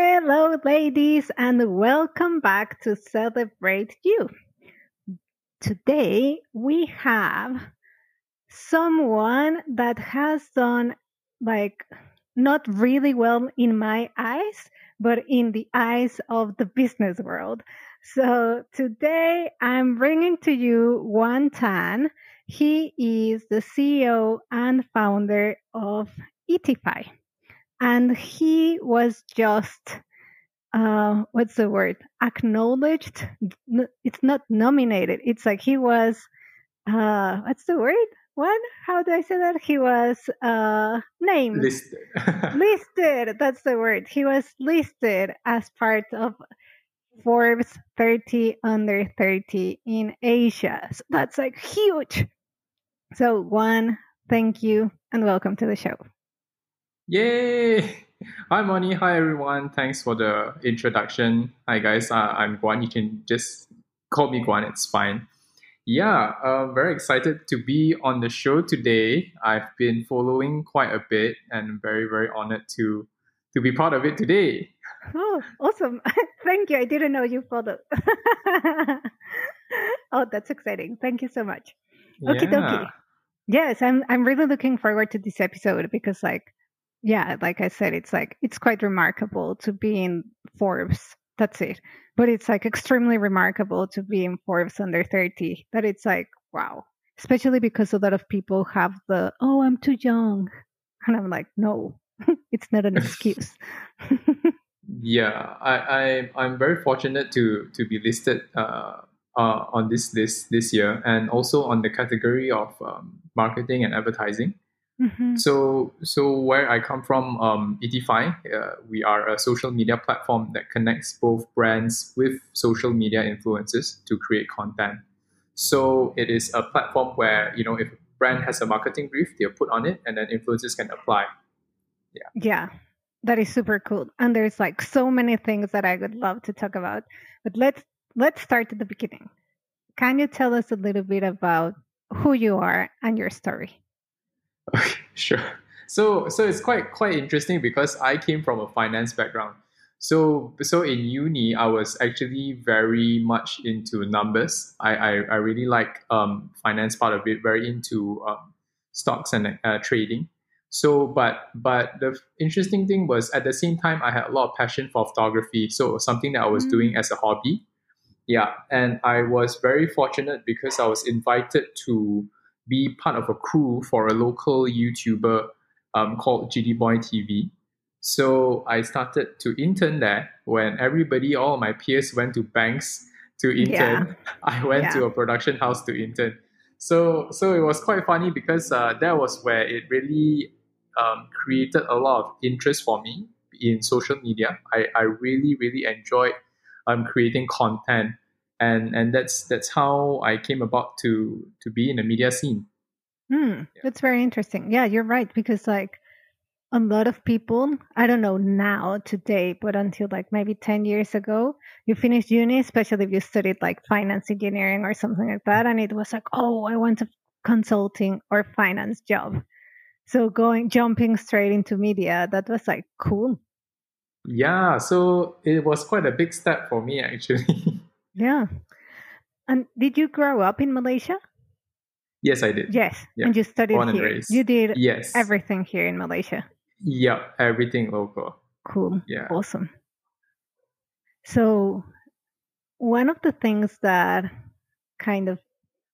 Hello, ladies, and welcome back to Celebrate You. Today we have someone that has done like not really well in my eyes, but in the eyes of the business world. So today I'm bringing to you Guan Tan. He is the CEO and founder of Ittify and he was just uh, what's the word? Acknowledged. It's not nominated. It's like he was uh, what's the word? What? How do i say that? He was uh, named. Listed. Listed. That's the word. He was listed as part of forbes 30 under 30 in asia. So that's like huge. So Guan thank you and welcome to the show Yay! Hi, Moni. Hi, everyone. Thanks for the introduction. Hi, guys. Uh, I'm Guan. You can just call me Guan. It's fine. Yeah, uh, very excited to be on the show today. I've been following quite a bit and very, very honored to to be part of it today. Oh, awesome. Thank you. I didn't know you followed. oh, that's exciting. Thank you so much. Okay, yeah. Yes, I'm I'm really looking forward to this episode because like yeah, like I said, it's like it's quite remarkable to be in Forbes. That's it. But it's like extremely remarkable to be in Forbes under 30. That it's like, wow. Especially because a lot of people have the, oh, I'm too young. And I'm like, no, it's not an excuse. yeah, I, I I'm very fortunate to to be listed uh, uh, on this list this year, and also on the category of um, marketing and advertising. Mm-hmm. So, so where I come from, um, Ittify, uh, we are a social media platform that connects both brands with social media influencers to create content. So it is a platform where you know if a brand has a marketing brief, they'll put on it, and then influencers can apply. Yeah. Yeah. That is super cool. And there's like so many things that I would love to talk about. But let's let's start at the beginning. Can you tell us a little bit about who you are and your story? Okay, sure. So so it's quite quite interesting because I came from a finance background. So so in uni, I was actually very much into numbers. I I, I really like um, finance part of it. Very into um, stocks and uh, trading. So but but the interesting thing was at the same time I had a lot of passion for photography. So something that I was mm. doing as a hobby. Yeah, and I was very fortunate because I was invited to be part of a crew for a local YouTuber um, called GD Boy TV. So I started to intern there when everybody, all my peers went to banks to intern. Yeah. I went yeah. to a production house to intern. So so it was quite funny because uh, that was where it really um, created a lot of interest for me in social media. I, I really really enjoyed um, creating content and and that's that's how I came about to to be in the media scene. Hmm, yeah. That's very interesting. Yeah, you're right because like a lot of people, I don't know now today, but until like maybe 10 years ago, you finished uni, especially if you studied like finance engineering or something like that. And it was like, oh, I want a consulting or finance job. So going, jumping straight into media, that was like cool. Yeah. So it was quite a big step for me actually. Yeah. And did you grow up in Malaysia? Yes, I did. Yes. Yeah. And you studied Born here. You did yes. everything here in Malaysia. Yeah, everything local. Cool. Yeah. Awesome. So one of the things that kind of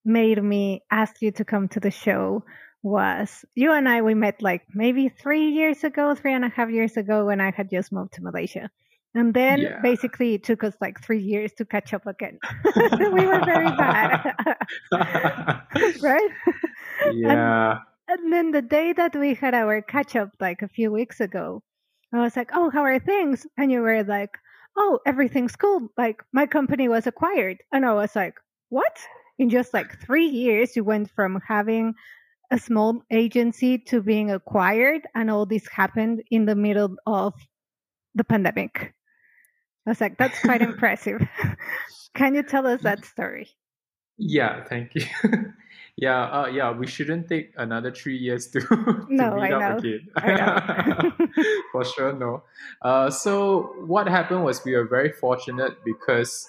made me ask you to come to the show was you and I we met like maybe three years ago, three and a half years ago when I had just moved to Malaysia. And then yeah. basically it took us like three years to catch up again. we were very bad. right? Yeah. And, and, then the day that we had our catch up like a few weeks ago, I was like, Oh, how are things? And you were like, Oh, everything's cool. Like my company was acquired. And I was like, What? In just like three years, you went from having a small agency to being acquired, and all this happened in the middle of the pandemic. I was like, that's quite impressive. Can you tell us that story? Yeah, thank you. yeah, uh, yeah, we shouldn't take another three years to, to No, meet I up know. again. I know. For sure, no. Uh, so what happened was we were very fortunate because,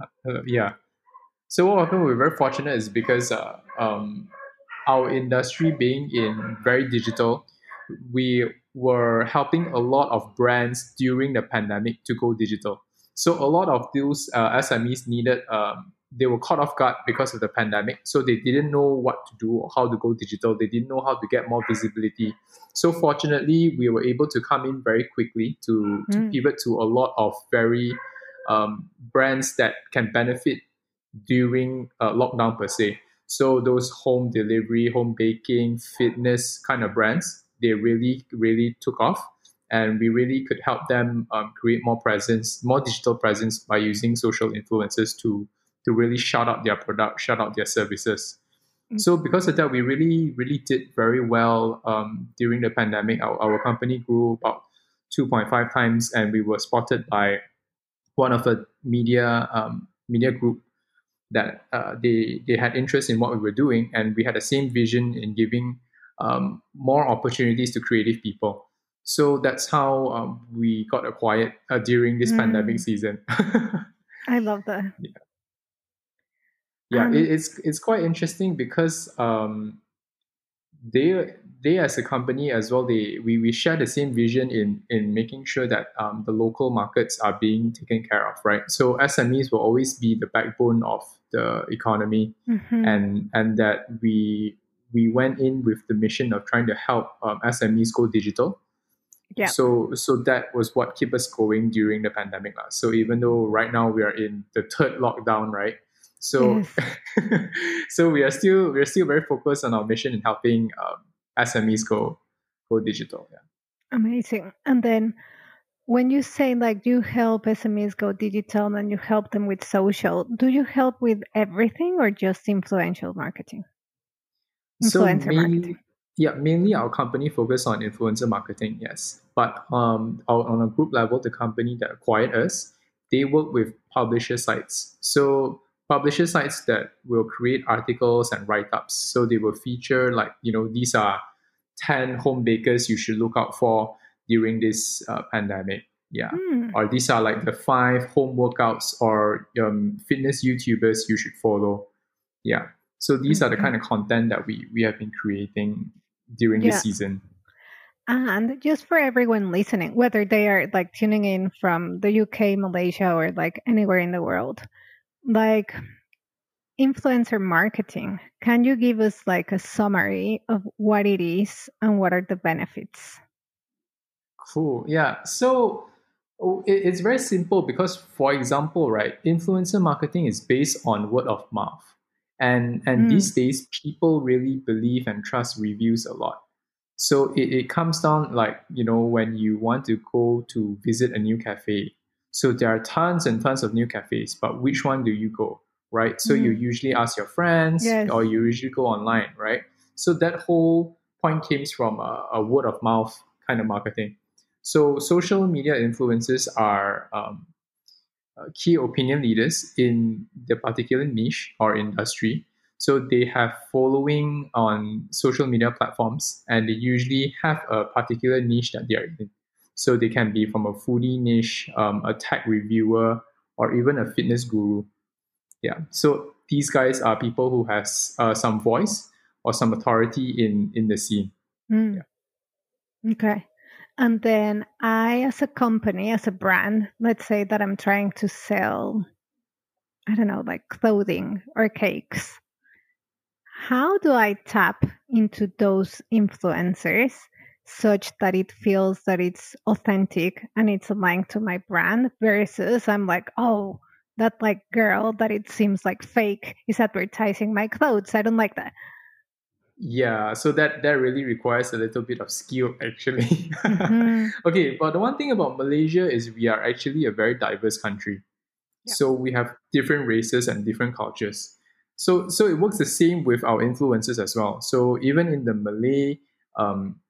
uh, yeah. So what happened? We were very fortunate is because uh, um, our industry being in very digital, we were helping a lot of brands during the pandemic to go digital. So a lot of those uh, SMEs needed, um, they were caught off guard because of the pandemic. So they didn't know what to do or how to go digital. They didn't know how to get more visibility. So fortunately, we were able to come in very quickly to, to Mm. pivot to a lot of very um, brands that can benefit during uh, lockdown per se. So those home delivery, home baking, fitness kind of brands, they really, really took off. And we really could help them um, create more presence, more digital presence by using social influencers to to really shout out their product, shout out their services. So because of that, we really, really did very well um, during the pandemic. Our, our company grew about 2.5 times, and we were spotted by one of the media um, media group that uh, they they had interest in what we were doing, and we had the same vision in giving um, more opportunities to creative people. So that's how um, we got acquired uh, during this Mm. pandemic season. I love that. yeah, Um, it, it's it's quite interesting because um, they they as a company as well they we, we share the same vision in in making sure that um, the local markets are being taken care of, right? So SMEs will always be the backbone of the economy, Mhm. and and that we we went in with the mission of trying to help um, SMEs go digital. Yeah. So so that was what kept us going during the pandemic. lah. So even though right now we are in the third lockdown, right? So so we are still we are still very focused on our mission in helping um, SMEs go go digital. Yeah. Amazing. And then when you say like you help SMEs go digital and you help them with social, do you help with everything or just influential marketing? So mainly, marketing. yeah, mainly our company focus on influencer marketing, yes. But um, on a group level, the company that acquired us, they work with publisher sites. So publisher sites that will create articles and write ups. So they will feature like you know these are ten home bakers you should look out for during this uh, pandemic. Yeah. Hmm. Or these are like the five home workouts or um, fitness YouTubers you should follow. Yeah. So these are the mm-hmm. kind of content that we we have been creating during Yeah. this season. Uh, and just for everyone listening, whether they are like tuning in from the UK, Malaysia, or like anywhere in the world, like influencer marketing, can you give us like a summary of what it is and what are the benefits? Cool. Yeah. So oh, it's very simple because, for example, right, influencer marketing is based on word of mouth, and and Mm. these days people really believe and trust reviews a lot. So it, it comes down like you know when you want to go to visit a new cafe. So there are tons and tons of new cafes, but which one do you go? Right. So you Mm. usually ask your friends, Yes. or you usually go online, right? So that whole point came from a, a word of mouth kind of marketing. So social media influencers are um, key opinion leaders in the particular niche or industry. So they have following on social media platforms, and they usually have a particular niche that they are in. So they can be from a foodie niche, um, a tech reviewer, or even a fitness guru. Yeah. So these guys are people who has uh, some voice or some authority in in the scene. Mm. Okay. And then I, as a company, as a brand, let's say that I'm trying to sell, I don't know, like clothing or cakes. How do I tap into those influencers such that it feels that it's authentic and it's aligned to my brand versus I'm like, oh, that like girl that it seems like fake is advertising my clothes. I don't like that. Yeah, so that that really requires a little bit of skill actually. Mhm. okay, but the one thing about Malaysia is we are actually a very diverse country. Yeah. So we have different races and different cultures. So so it works the same with our influences as well. So even in the Malay um,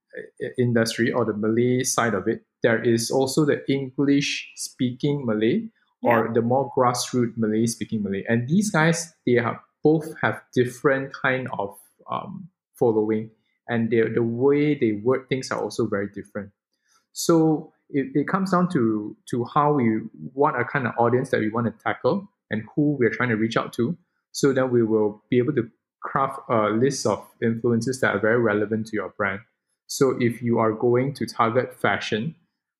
industry or the Malay side of it, there is also the English speaking Malay or the more grassroots Malay speaking Malay. And these guys, they have both have different kind of um, following, and the the way they word things are also very different. So it, it comes down to to how we what are kind of audience that we want to tackle and who we're trying to reach out to. So that we will be able to craft a list of influences that are very relevant to your brand. So if you are going to target fashion,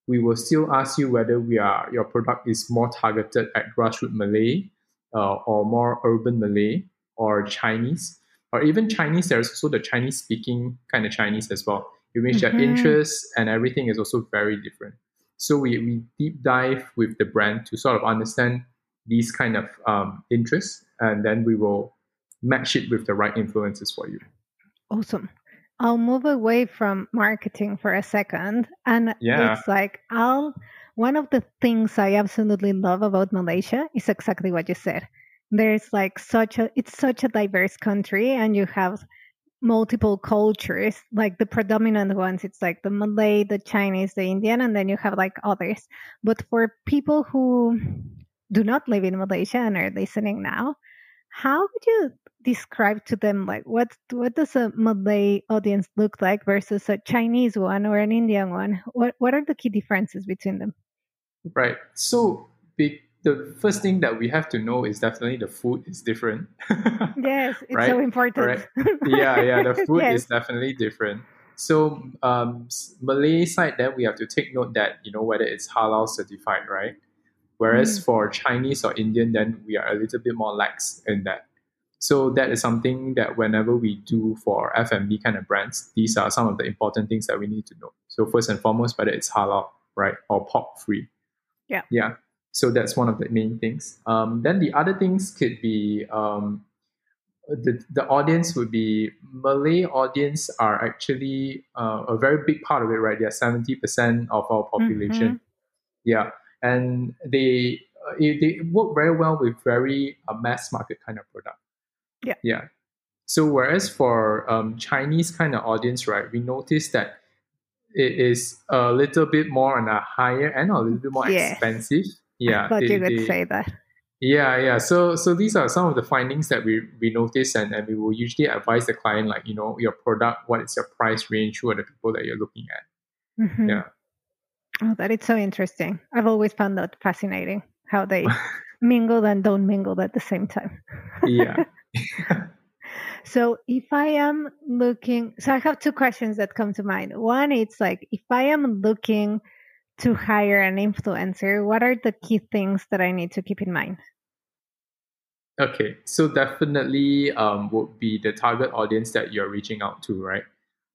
we will still ask you whether we are your product is more targeted at grassroots Malay uh, or more urban Malay or Chinese or even Chinese. There's also the Chinese speaking kind of Chinese as well, in which mm-hmm. their interests and everything is also very different. So we, we deep dive with the brand to sort of understand these kind of um, interests, and then we will match it with the right influences for you. Awesome. I'll move away from marketing for a second. And yeah. it's like, I'll, one of the things I absolutely love about Malaysia is exactly what you said. There's like such a, it's such a diverse country and you have multiple cultures, like the predominant ones, it's like the Malay, the Chinese, the Indian, and then you have like others. But for people who do not live in Malaysia and are listening now, how would you describe to them like what what does a Malay audience look like versus a Chinese one or an Indian one? What what are the key differences between them? Right. So the first thing that we have to know is definitely the food is different. yes, it's right? so important. Right. Yeah, yeah. The food yes. is definitely different. So um, Malay side, then we have to take note that you know whether it's halal certified, right? Whereas mm. for Chinese or Indian, then we are a little bit more lax in that. So that is something that whenever we do for F&B kind of brands, these are some of the important things that we need to know. So first and foremost, whether it's halal, right, or pork free. Yeah. Yeah. So that's one of the main things. Um, then the other things could be um, the, the audience would be Malay audience are actually uh, a very big part of it, right? They're 70% of our population. Mm-hmm. Yeah and they uh, they work very well with very uh, mass market kind of product. Yeah. Yeah. So whereas for um, Chinese kind of audience, right, we notice that it is a little bit more on a higher end or a little bit more yes. expensive. Yeah. I thought they, you would they, say that. Yeah, yeah. So so these are some of the findings that we, we notice and, and we will usually advise the client like, you know, your product, what is your price range, who are the people that you're looking at. Mm-hmm. Yeah. Oh, that is so interesting. I've always found that fascinating how they mingle and don't mingle at the same time. yeah. so if I am looking, so I have two questions that come to mind. One, it's like if I am looking to hire an influencer, what are the key things that I need to keep in mind? Okay, so definitely um, would be the target audience that you're reaching out to, right?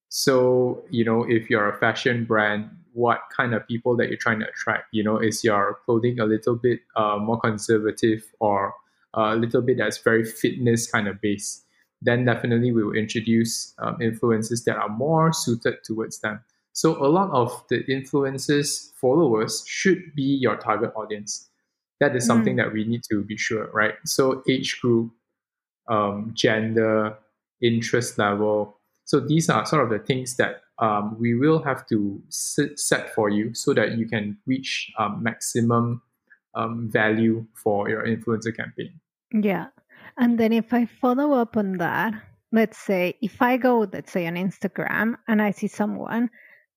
So, you know, if you're a fashion brand, what kind of people that you're trying to attract. You know, is your clothing a little bit uh, more conservative or a little bit that's very fitness kind of based? Then definitely we will introduce um, influences that are more suited towards them. So a lot of the influencers followers should be your target audience. That is something mm. that we need to be sure, right? So age group, um, gender, interest level. So these are sort of the things that um, we will have to sit, set for you so that you can reach um, maximum um, value for your influencer campaign. Yeah. And then if I follow up on that, let's say if I go, let's say on Instagram and I see someone,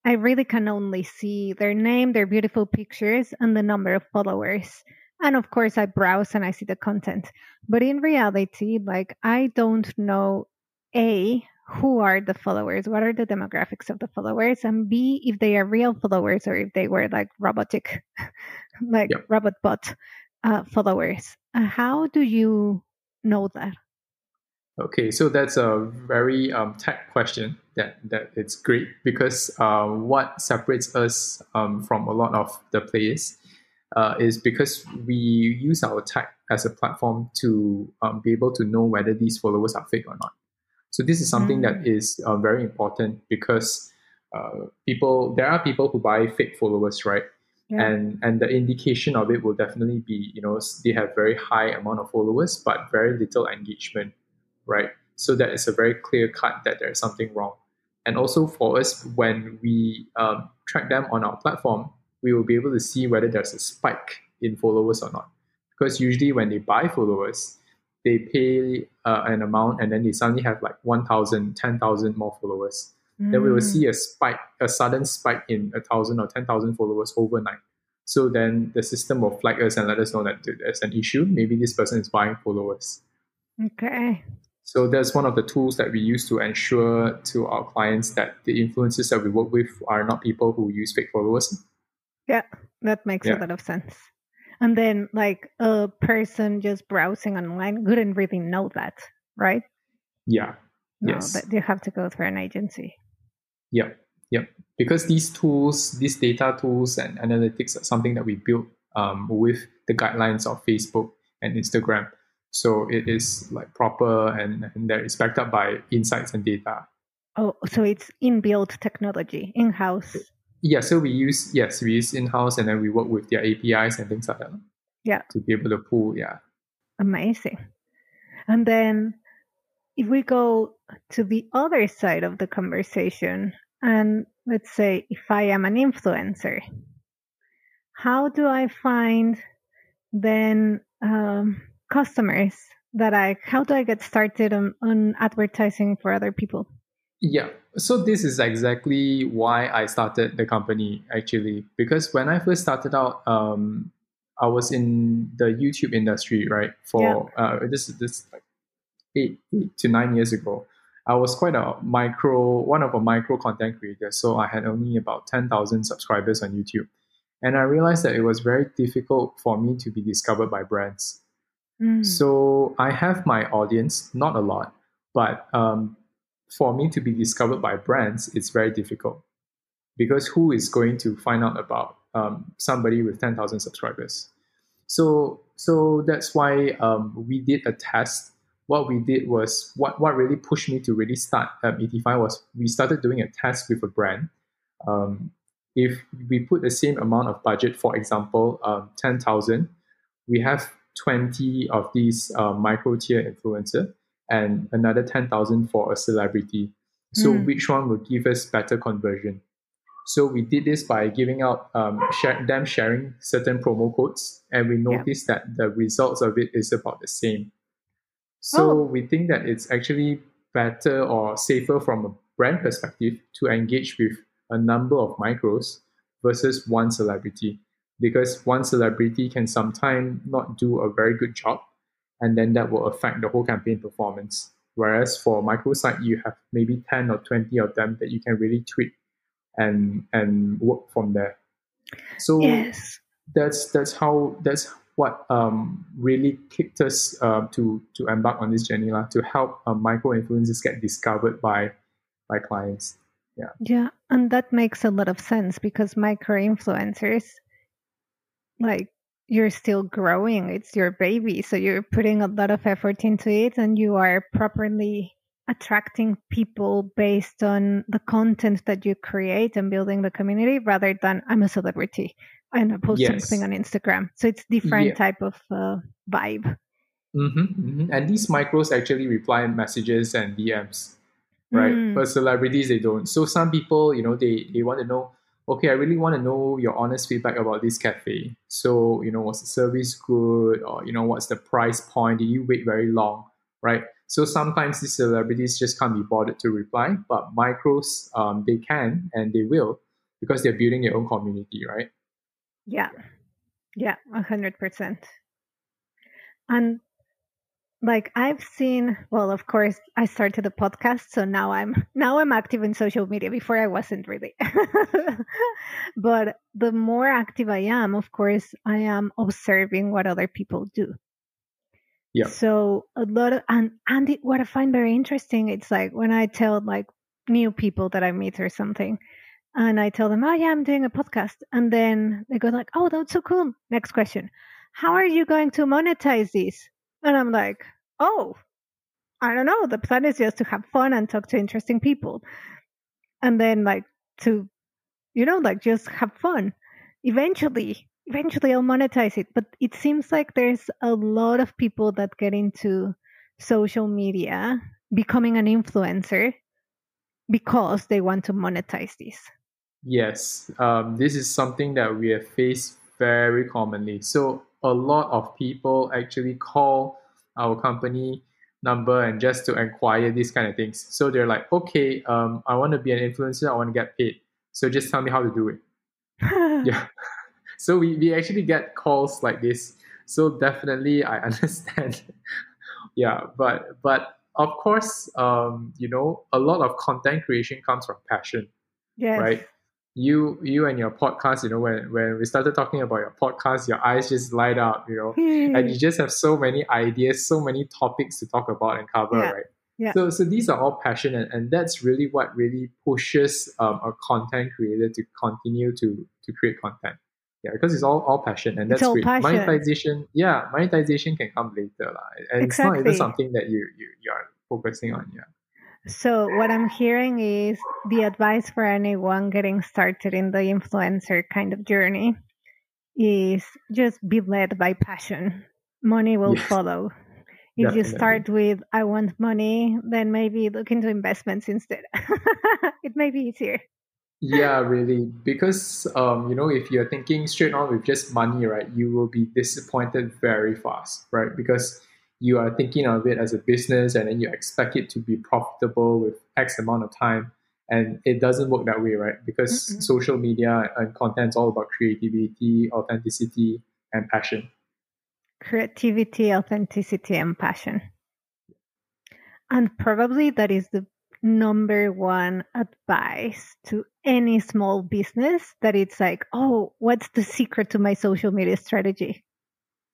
I really can only see their name, their beautiful pictures, and the number of followers. And of course, I browse and I see the content. But in reality, like, I don't know A, who are the followers what are the demographics of the followers and b if they are real followers or if they were like robotic like yep. robot bot uh, followers uh, how do you know that okay so that's a very um, tech question that that it's great because uh, what separates us um, from a lot of the players uh, is because we use our tech as a platform to um, be able to know whether these followers are fake or not so this is something mm. that is uh, very important because uh, people there are people who buy fake followers, right? Yeah. And and the indication of it will definitely be you know they have very high amount of followers but very little engagement, right? So that is a very clear cut that there is something wrong. And also for us, when we um, track them on our platform, we will be able to see whether there's a spike in followers or not. Because usually when they buy followers, they pay uh, an amount and then they suddenly have like 1,000, 10,000 more followers. Mm. Then we will see a spike, a sudden spike in a thousand or 10,000 followers overnight. So then the system will flag us and let us know that there's an issue. Maybe this person is buying followers. Okay. So that's one of the tools that we use to ensure to our clients that the influencers that we work with are not people who use fake followers. Yeah, that makes yeah. a lot of sense. And then, like a person just browsing online wouldn't really know that, right? Yeah. No, yes. But you have to go through an agency. Yep. Yep. Because these tools, these data tools and analytics are something that we built um, with the guidelines of Facebook and Instagram. So it is like proper and, and that is backed up by insights and data. Oh, so it's inbuilt technology in house. Yeah, so we use yes, we use in house and then we work with their APIs and things like that. Yeah. To be able to pull, yeah. Amazing. And then if we go to the other side of the conversation, and let's say if I am an influencer, how do I find then um, customers that I, how do I get started on, on advertising for other people? Yeah. So this is exactly why I started the company actually, because when I first started out, um, I was in the YouTube industry, right? For yeah. uh, this this like eight, eight to nine years ago. I was quite a micro, one of a micro content creator. So I had only about 10,000 subscribers on YouTube. And I realized that it was very difficult for me to be discovered by brands. Mm. So I have my audience, not a lot, but um, for me to be discovered by brands, it's very difficult because who is going to find out about um, somebody with 10,000 subscribers? So, so that's why um, we did a test. What we did was what, what really pushed me to really start um, Ittify was we started doing a test with a brand. Um, if we put the same amount of budget, for example, um, 10,000, we have 20 of these uh, micro tier influencer and another 10,000 for a celebrity. So mm. which one will give us better conversion? So we did this by giving out um, share, them sharing certain promo codes, and we noticed yeah. that the results of it is about the same. So oh. we think that it's actually better or safer from a brand perspective to engage with a number of micros versus one celebrity, because one celebrity can sometimes not do a very good job and then that will affect the whole campaign performance. Whereas for microsite, you have maybe 10 or 20 of them that you can really tweak and and work from there. So yes. that's that's how that's what um, really kicked us uh, to to embark on this journey lah, to help uh, micro influencers get discovered by by clients. Yeah. Yeah, and that makes a lot of sense because micro influencers like you're still growing. It's your baby. So you're putting a lot of effort into it and you are properly attracting people based on the content that you create and building the community rather than I'm a celebrity and I post yes. something on Instagram. So it's different yeah. type of uh, vibe. Mm-hmm, mm-hmm. And these micros actually reply messages and DMs, right? Mm. But celebrities, they don't. So some people, you know, they, they want to know, okay, I really want to know your honest feedback about this cafe. So, you know, was the service good? Or, you know, what's the price point? Did you wait very long? Right? So sometimes these celebrities just can't be bothered to reply, but micros, um, they can and they will because they're building their own community, right? Yeah. Yeah, 100%. And like i've seen well of course i started a podcast so now i'm now i'm active in social media. Before i wasn't really. But the more active i am of course i am observing what other people do. Yeah. So a lot of and and it, what i find very interesting it's like when i tell like new people that i meet or something and i tell them oh yeah i'm doing a podcast and then they go like oh that's so cool. Next question how are you going to monetize this and I'm like, oh, I don't know. The plan is just to have fun and talk to interesting people. And then, like, to, you know, like just have fun. Eventually, eventually I'll monetize it. But it seems like there's a lot of people that get into social media becoming an influencer because they want to monetize this. Yes, um, this is something that we have faced very commonly. So a lot of people actually call our company number and just to inquire these kind of things. So they're like, okay, um, I want to be an influencer. I want to get paid. So just tell me how to do it. yeah. So we, we actually get calls like this. So definitely I understand. yeah, but but of course, um, you know, a lot of content creation comes from passion. Yes. Right you you and your podcast you know when when we started talking about your podcast your eyes just light up you know and you just have so many ideas so many topics to talk about and cover Yeah. right Yeah. so so these are all passion and, and that's really what really pushes um, a content creator to continue to to create content yeah because it's all all passion and that's great passion. monetization yeah monetization can come later lah. and it's not even Exactly. something that you you, you are focusing on yeah So what I'm hearing is the advice for anyone getting started in the influencer kind of journey is just be led by passion. Money will Yes. follow. If you start with I want money, then maybe look into investments instead. it may be easier. Yeah, really. Because um, you know, if you're thinking straight on with just money, right, you will be disappointed very fast, right? Because you are thinking of it as a business and then you expect it to be profitable with X amount of time. And it doesn't work that way, right? Because Mm-mm. social media and content is all about creativity, authenticity, and passion. Creativity, authenticity, and passion. And probably that is the number one advice to any small business that it's like, oh, what's the secret to my social media strategy?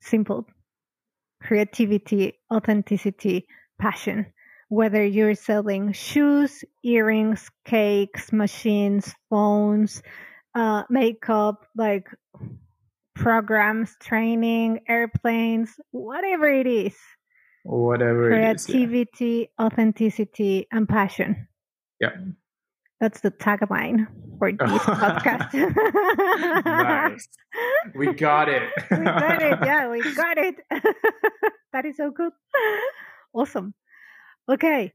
Simple. Creativity, authenticity, passion. Whether you're selling shoes, earrings, cakes, machines, phones, uh, makeup, like programs, training, airplanes, whatever it is Whatever it is. yeah. creativity, authenticity, and passion. Yeah. That's the tagline for this podcast. nice. We got it. we got it. Yeah, we got it. that is so good. Awesome. Okay.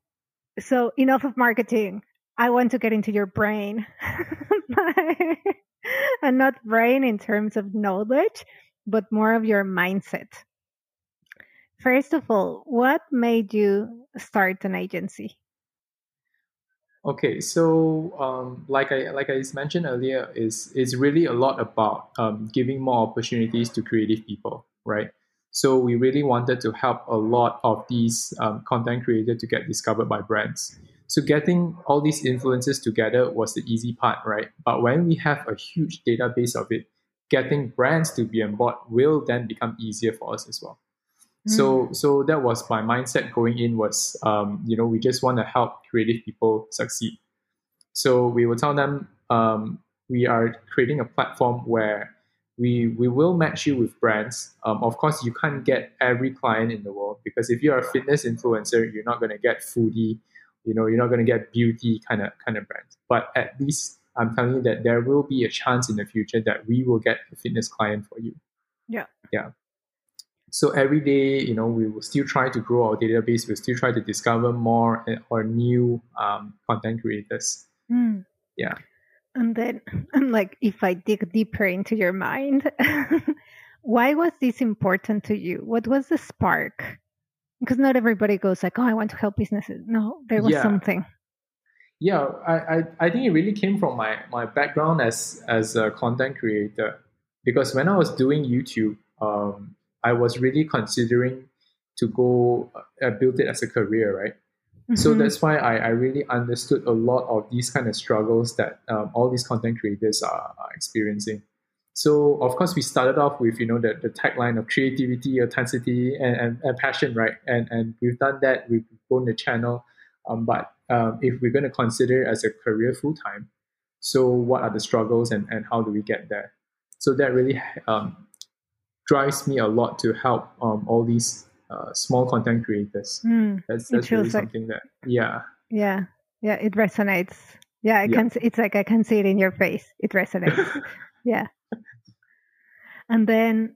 So enough of marketing. I want to get into your brain. and not brain in terms of knowledge, but more of your mindset. First of all, what made you start an agency? Okay, so um, like I like I mentioned earlier, is is really a lot about um, giving more opportunities to creative people, right? So we really wanted to help a lot of these um, content creators to get discovered by brands. So getting all these influences together was the easy part, right? But when we have a huge database of it, getting brands to be on board will then become easier for us as well. So so that was my mindset going in was um, you know we just want to help creative people succeed. So we will tell them um, we are creating a platform where we we will match you with brands. Um, of course, you can't get every client in the world because if you're a fitness influencer, you're not going to get foodie. You know, you're not going to get beauty kind of kind of brands. But at least I'm telling you that there will be a chance in the future that we will get a fitness client for you. Yeah. Yeah. So every day, you know, we will still try to grow our database. We'll still try to discover more uh, or new um, content creators. Mm. Yeah. And then I'm like, if I dig deeper into your mind, why was this important to you? What was the spark? Because not everybody goes like, oh, I want to help businesses. No, there was Yeah. something. Yeah, I, I, I think it really came from my, my background as as a content creator. Because when I was doing YouTube, um, I was really considering to go uh, build it as a career, right? So Mhm. that's why I, I really understood a lot of these kind of struggles that um, all these content creators are, are experiencing. So of course we started off with you know the, the tagline of creativity, authenticity, and, and, and passion, right? And and we've done that. We've grown the channel. Um, but um, if we're going to consider it as a career full time, so what are the struggles and, and how do we get there? So that really um, drives me a lot to help um, all these uh, small content creators. Mm, That's that's really like- something that yeah yeah, yeah, it resonates. Yeah, I Yeah. can. It's like I can see it in your face. It resonates. yeah. And then,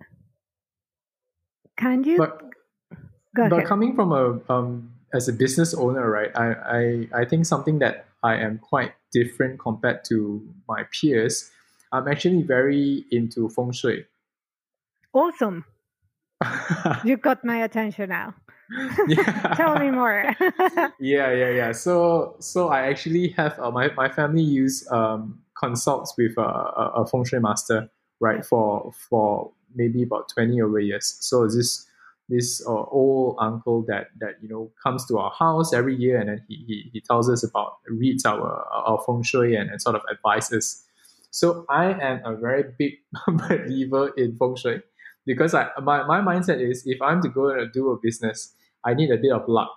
can you but go but ahead? coming from a um, as a business owner right I, I i think something that i am quite different compared to my peers i'm actually very into feng shui Awesome. You got my attention now. yeah. Tell me more. yeah, yeah, yeah. So, so I actually have uh, my my family use um, consults with a, a, a feng shui master, right? For for maybe about twenty over years. So this this uh, old uncle that that you know comes to our house every year and then he, he, he tells us about reads our our feng shui and, and sort of advises so i am a very big believer in feng shui because I my, my mindset is if I'm to go and do a business, I need a bit of luck.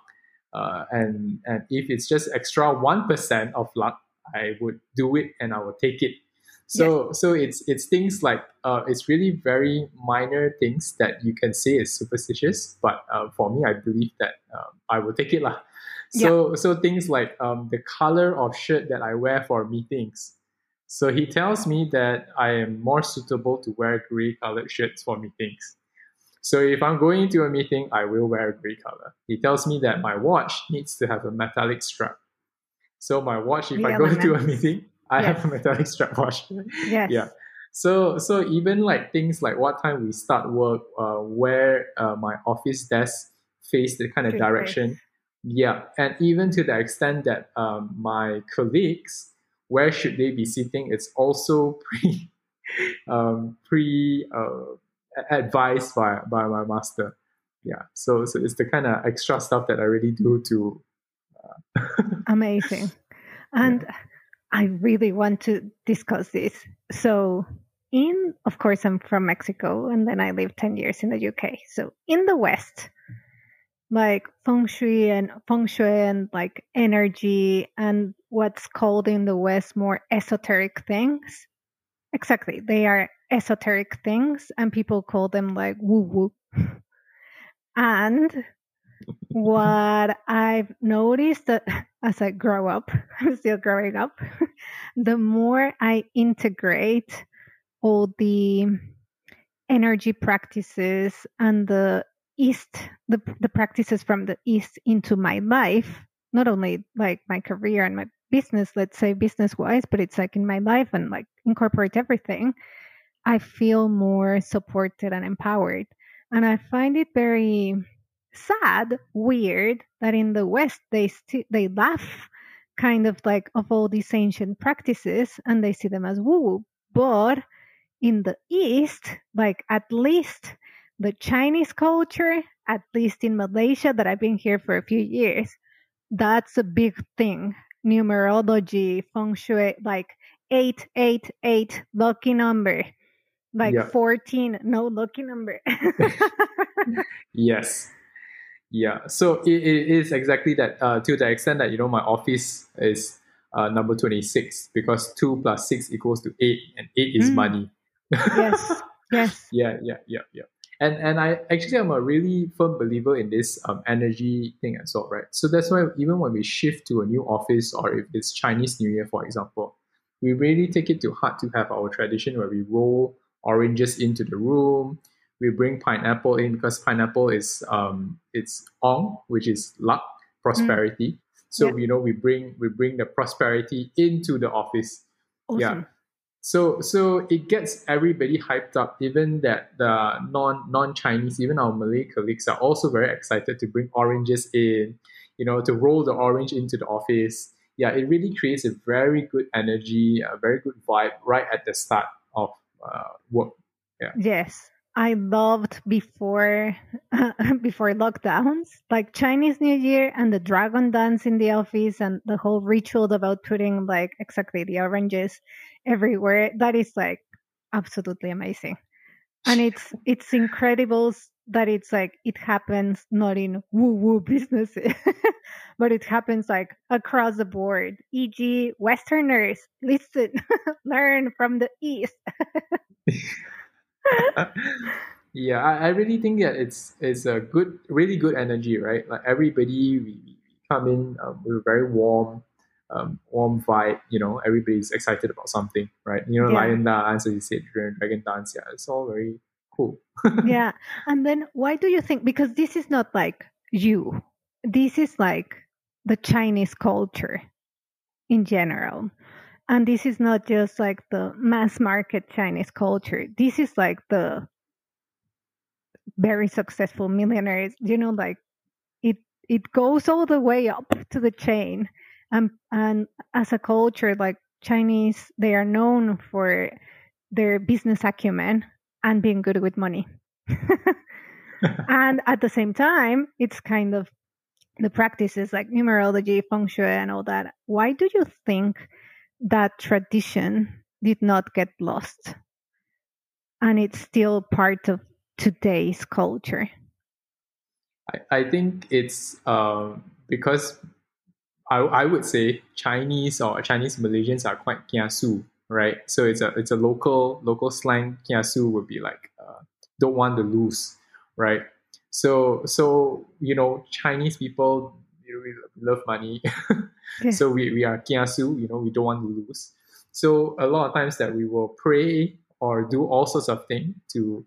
Uh, and and if it's just extra one percent of luck, I would do it and I will take it. So yes. so it's it's things like uh, it's really very minor things that you can say is superstitious, but uh, for me, I believe that um, I will take it lah. So yeah. so things like um, the color of shirt that I wear for meetings so he tells me that I am more suitable to wear gray colored shirts for meetings. So if I'm going to a meeting, I will wear gray color. He tells me that my watch needs to have a metallic strap. So my watch, if I go to a meeting, I yes. have a metallic strap watch. Yes. Yeah. So so even like things like what time we start work, uh, where uh, my office desk face the kind of direction. Yeah, and even to the extent that um, my colleagues where should they be sitting? It's also pre um, pre uh, advised by by my master. Yeah so so it's the kind of extra stuff that i really do to uh, amazing. And yeah. i really want to discuss this. So in of course i'm from mexico and then i lived 10 years in the uk so in the west like feng shui and feng shui and like energy and what's called in the West more esoteric things. Exactly. They are esoteric things and people call them like woo woo. and what I've noticed that as I grow up, I'm still growing up, the more I integrate all the energy practices and the east the the practices from the east into my life not only like my career and my business let's say business wise but it's like in my life and like incorporate everything i feel more supported and empowered. And i find it very sad weird that in the west they st- they laugh kind of like of all these ancient practices and they see them as woo but in the east like at least the Chinese culture, at least in Malaysia, that I've been here for a few years, that's a big thing. Numerology, feng shui, like 888, lucky number. Like yeah. 14, no lucky number. yes. Yeah. So it, it is exactly that uh, to the extent that, you know, my office is uh, number 26 because 2 plus 6 equals to 8 and 8 is mm. money. yes. Yes. Yeah, yeah, yeah, yeah and and I actually I'm a really firm believer in this um, energy thing as well, right? So that's why even when we shift to a new office or if it's Chinese New Year, for example, we really take it to heart to have our tradition where we roll oranges into the room. We bring pineapple in because pineapple is um it's ong, which is luck, prosperity. Mm. So you know we bring we bring the prosperity into the office. Awesome. Yeah. So so it gets everybody hyped up, even that the non non Chinese, even our Malay colleagues are also very excited to bring oranges in, you know, to roll the orange into the office. Yeah, it really creates a very good energy, a very good vibe right at the start of uh, work. Yeah. Yes. I loved before uh, before lockdowns, like Chinese New Year and the dragon dance in the office and the whole ritual about putting like exactly the oranges everywhere. That is like absolutely amazing, and it's it's incredible that it's like it happens not in woo woo businesses, but it happens like across the board. E.g., Westerners, listen, learn from the East. yeah, I, I really think that it's it's a good, really good energy, right? Like everybody, we, we come in um, with a very warm, um, warm vibe. You know, everybody's excited about something, right? You know, yeah. lion dance, as you said, dragon dance. Yeah, it's all very cool. yeah, and then why do you think? Because this is not like you. This is like the Chinese culture in general. And this is not just like the mass market Chinese culture. This is like the very successful millionaires, you know, like it it goes all the way up to the chain. And and as a culture, like Chinese, they are known for their business acumen and being good with money. and at the same time, it's kind of the practices like numerology, feng shui, and all that. Why do you think that tradition did not get lost? And it's still part of today's culture. I, I think it's um, because I, I would say Chinese or Chinese Malaysians are quite kiasu, right? So it's a it's a local local slang. Kiasu would be like uh, don't want to lose, right? So so you know Chinese people you know, we love money, so we, we are kiasu. You know we don't want to lose. So a lot of times that we will pray or do all sorts of things to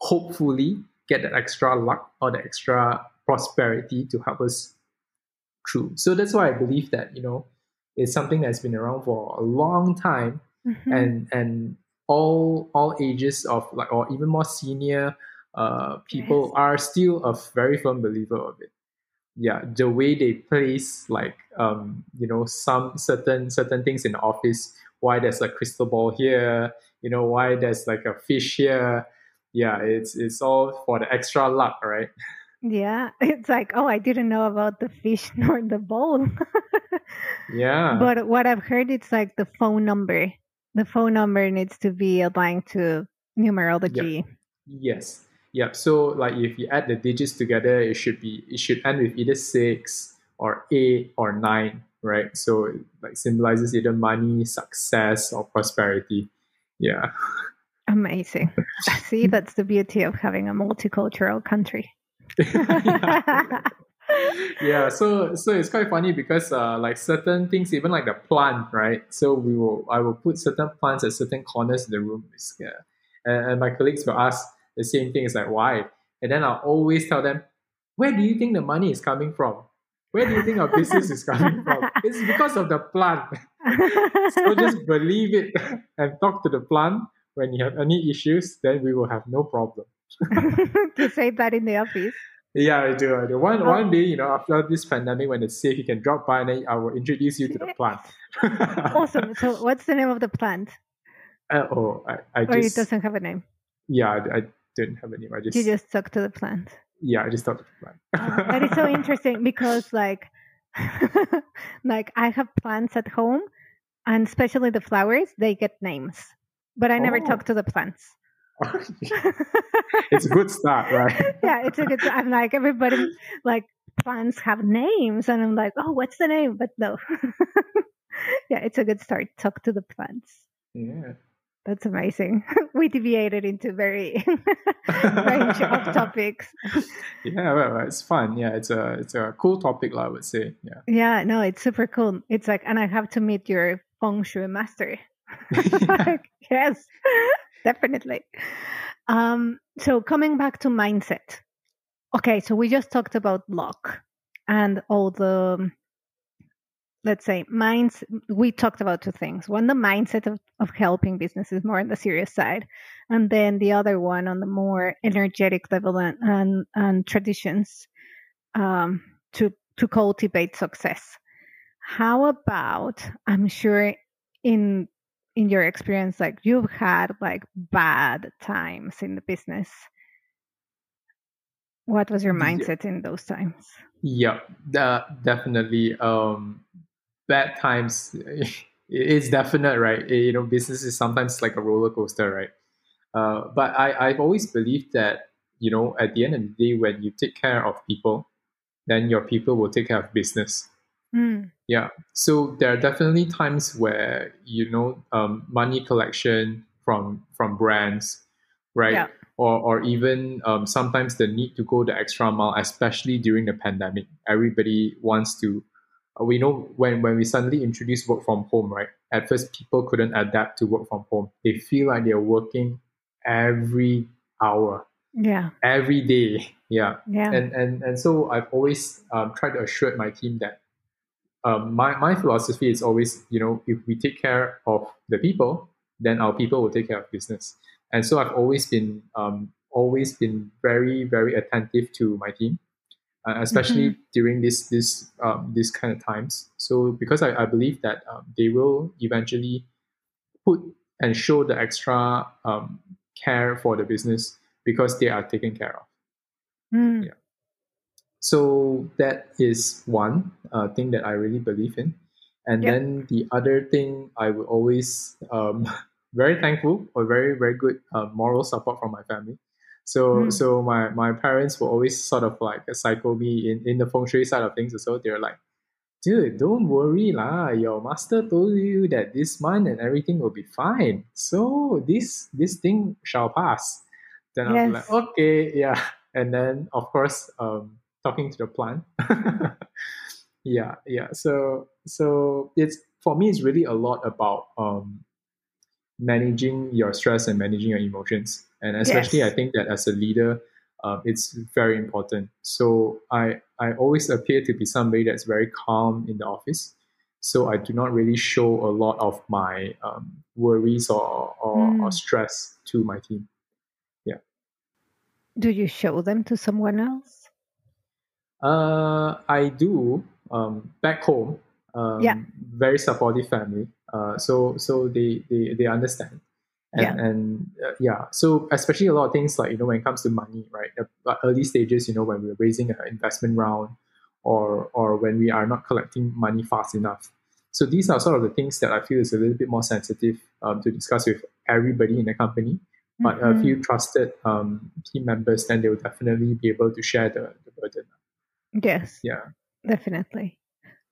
hopefully get that extra luck or the extra prosperity to help us through. So that's why I believe that you know it's something that's been around for a long time, mm-hmm. and and all all ages of like or even more senior uh, people yes. are still a very firm believer of it. Yeah, the way they place like um, you know some certain certain things in the office, why there's a crystal ball here, you know why there's like a fish here. Yeah, it's it's all for the extra luck, right? Yeah, it's like, oh, I didn't know about the fish nor the bowl. yeah. But what I've heard, it's like the phone number. The phone number needs to be aligned to numerology. Yep. Yes. Yep. So like if you add the digits together, it should be it should end with either six or eight or nine, right? So it like symbolizes either money, success, or prosperity. Yeah. Amazing. See, that's the beauty of having a multicultural country. yeah so so it's quite funny because uh, like certain things even like the plant right? So we will i will put certain plants at certain corners in the room. Yeah. and, and my colleagues will ask the same thing. It's like why? And then i'll always tell them where do you think the money is coming from? Where do you think our business is coming from? It's because of the plant. So just believe it and talk to the plant. When you have any issues then we will have no problem to say that in the office. Yeah, I do. I do. One oh. one day, you know, after this pandemic, when it's safe, you can drop by and then I will introduce you to the plant. awesome. So, what's the name of the plant? Uh, oh, I, I or just, it doesn't have a name. Yeah, I, I didn't have a name. I just you just talk to the plant. Yeah, I just talked to the plant. oh, that is so interesting because, like, like I have plants at home, and especially the flowers, they get names, but I never oh. talk to the plants. it's a good start, right? yeah, it's a good. Start. I'm like everybody like plants have names, and I'm like, oh, what's the name? But no. yeah, it's a good start. Talk to the plants. Yeah. That's amazing. we deviated into very range of topics. Yeah, well, it's fun. Yeah, it's a it's a cool topic, I would say. Yeah. Yeah, no, it's super cool. It's like, and I have to meet your feng shui master. like, yes, definitely. Um, so coming back to mindset. Okay, so we just talked about luck and all the let's say minds we talked about two things one the mindset of, of helping businesses more on the serious side and then the other one on the more energetic level and and, and traditions um, to to cultivate success how about i'm sure in in your experience like you've had like bad times in the business? What was your mindset yeah. in those times? Yeah that definitely um bad times it's definite right? You know business is sometimes like a roller coaster right? Uh, but I, i've always believed that you know at the end of the day when you take care of people then your people will take care of business Mm. Yeah. So there are definitely times where you know um, money collection from from brands, right? Yeah. Or or even um, sometimes the need to go the extra mile, especially during the pandemic. Everybody wants to. Uh, we know when when we suddenly introduce work from home, right? At first, people couldn't adapt to work from home. They feel like they're working every hour. Yeah. Every day. Yeah. Yeah. And and and so I've always um, tried to assure my team that um, my, my philosophy is always, you know, if we take care of the people, then our people will take care of business. And so I've always been um, always been very very attentive to my team. uh, especially mm-hmm. during this this um, this kind of times. So because I, I believe that um, they will eventually put and show the extra um, care for the business because they are taken care of. Mm. Yeah. So that is one uh, thing that I really believe in. And yep. then the other thing I would always um, very thankful or very very good uh, moral support from my family. So mm. so my my parents will always sort of like cycle me in in the feng shui side of things. So they're like, dude, don't worry lah. Your master told you that this month and everything will be fine. So this this thing shall pass. Then yes. I'm like, okay, yeah. And then of course, um, talking to the plant. yeah, yeah. So so it's for me, it's really a lot about um, managing your stress and managing your emotions. And especially, yes. I think that as a leader, uh, it's very important. So I I always appear to be somebody that's very calm in the office. So I do not really show a lot of my um, worries or or, mm. or stress to my team. Yeah. Do you show them to someone else? Uh, I do. Um, back home, um, yeah. very supportive family. Uh, so so they they, they understand. And, yeah. and uh, yeah, so especially a lot of things like you know when it comes to money, right? The early stages, you know, when we're raising an investment round, or or when we are not collecting money fast enough. So these are sort of the things that I feel is a little bit more sensitive um, to discuss with everybody in the company. But mm-hmm. a few trusted um, team members, then they will definitely be able to share the, the burden. Yes. Yeah. Definitely.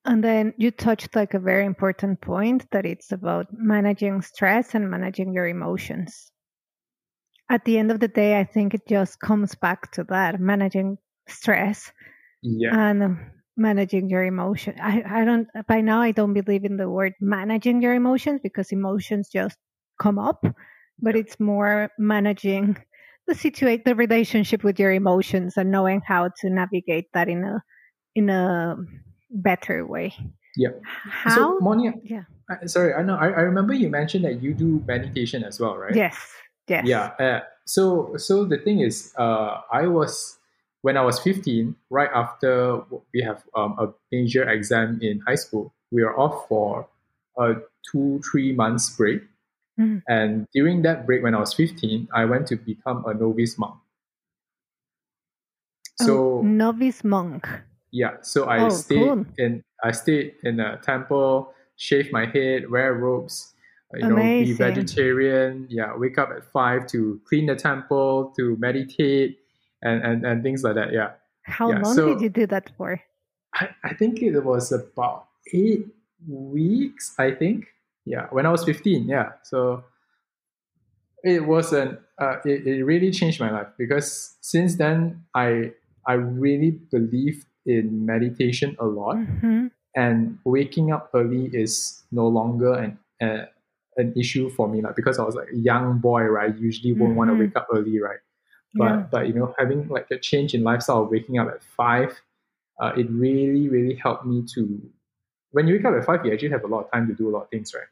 And then you touched like a very important point that it's about managing stress and managing your emotions. At the end of the day, I think it just comes back to that managing stress yeah. and um, managing your emotion. I, I don't, by now, I don't believe in the word managing your emotions because emotions just come up, but it's more managing the situation, the relationship with your emotions and knowing how to navigate that in a, in a better way. Yeah. How? So, Monia, yeah. I, sorry, I know. I, I remember you mentioned that you do meditation as well, right? Yes. Yes. Yeah. Uh, so, so the thing is, uh, I was when I was 15, right after we have um, a major exam in high school, we are off for a two, three months break. Mm. And during that break, when I was 15, I went to become a novice monk. So, oh, novice monk. Yeah, so I oh, stayed cool. in I stayed in a temple, shave my head, wear robes, uh, you Amazing. know, be vegetarian. Yeah, wake up at five to clean the temple, to meditate, and and, and things like that. Yeah. How yeah, long so did you do that for? I, I think it was about eight weeks. I think. Yeah, when I was fifteen. Yeah, so it was an uh, it, it really changed my life because since then I I really believe in meditation a lot, mm-hmm. and waking up early is no longer an uh, an issue for me, like because I was like a young boy, right? I usually won't mm-hmm. want to wake up early, right? But yeah. but you know, having like a change in lifestyle, of waking up at five, uh, it really really helped me to. When you wake up at five, you actually have a lot of time to do a lot of things, right?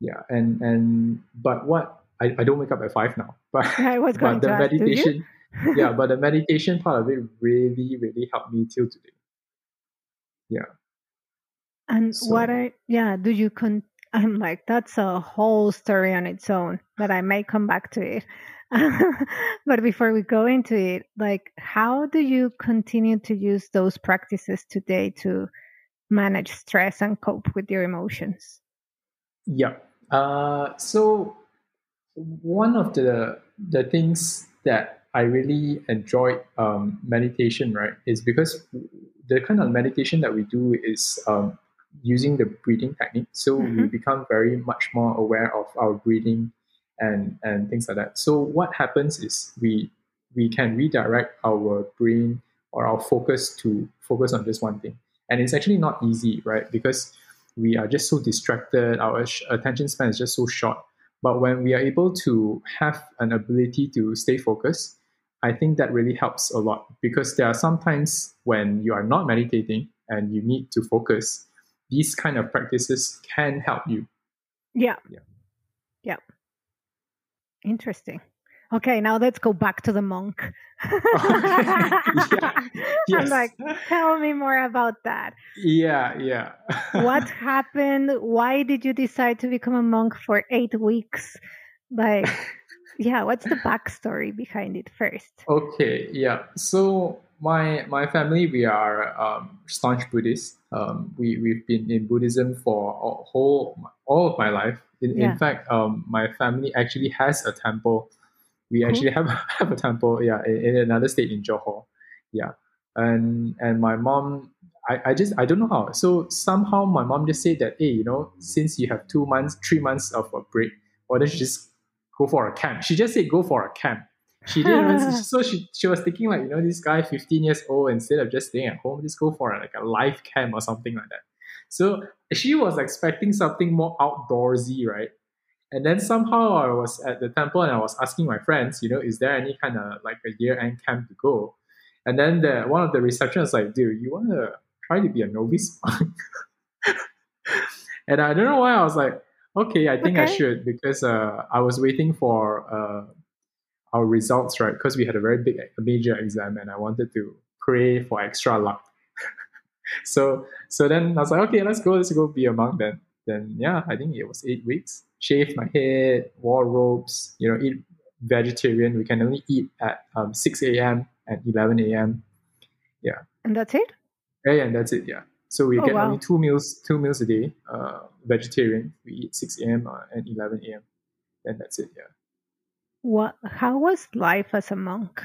Yeah, and and but what I, I don't wake up at five now, but I was going but the ask, meditation yeah, but the meditation part of it really, really helped me till today. Yeah. And So- what I yeah, do you con I'm like that's a whole story on its own but I may come back to it. but before we go into it, like how do you continue to use those practices today to manage stress and cope with your emotions? Yeah. Uh, so one of the the things that I really enjoyed um, meditation, right, is because the kind of meditation that we do is um, using the breathing technique. So we Mhm. become very much more aware of our breathing and and things like that. So what happens is we we can redirect our brain or our focus to focus on just one thing, and it's actually not easy, right? Because we are just so distracted. Our attention span is just so short. But when we are able to have an ability to stay focused, I think that really helps a lot because there are sometimes when you are not meditating and you need to focus, these kind of practices can help you. Yeah. Yeah. Yeah. Interesting. Okay, now let's go back to the monk. yeah. Yes. I'm like, tell me more about that. yeah, yeah. What happened? Why did you decide to become a monk for eight weeks? Like, yeah, what's the backstory behind it first? Okay, yeah. So my my family we are um, staunch Buddhists. Um, we we've been in Buddhism for a whole all of my life. In, Yeah. in fact, um, my family actually has a temple. We Cool. actually have have a temple, yeah, in, in another state in Johor, yeah. And and my mom, I, I just I don't know how. So somehow my mom just said that, hey, you know, since you have two months, three months of a break, why don't you just go for a camp? She just said go for a camp. She didn't so she, she was thinking like, you know, this guy 15 years old, instead of just staying at home, just go for like a life camp or something like that. So she was expecting something more outdoorsy, right? And then somehow I was at the temple and I was asking my friends, you know, is there any kind of like a year end camp to go? And then the one of the receptionists was like, dude, you want to try to be a novice monk? and I don't know why I was like, okay, I think I should because uh, I was waiting for uh, our results, right? Because we had a very big a major exam and I wanted to pray for extra luck. so so then I was like, okay, let's go, let's go be a monk then. Then yeah, I think it was eight weeks. Shave my head, wore robes, you know, eat vegetarian. We can only eat at um, 6 a.m. and 11 a.m. Yeah. And that's it? Yeah, and that's it. Yeah. So we Oh, get wow. only two meals, two meals a day. Uh, vegetarian. We eat 6 a.m. Uh, and 11 a.m. And that's it. Yeah. What? How was life as a monk?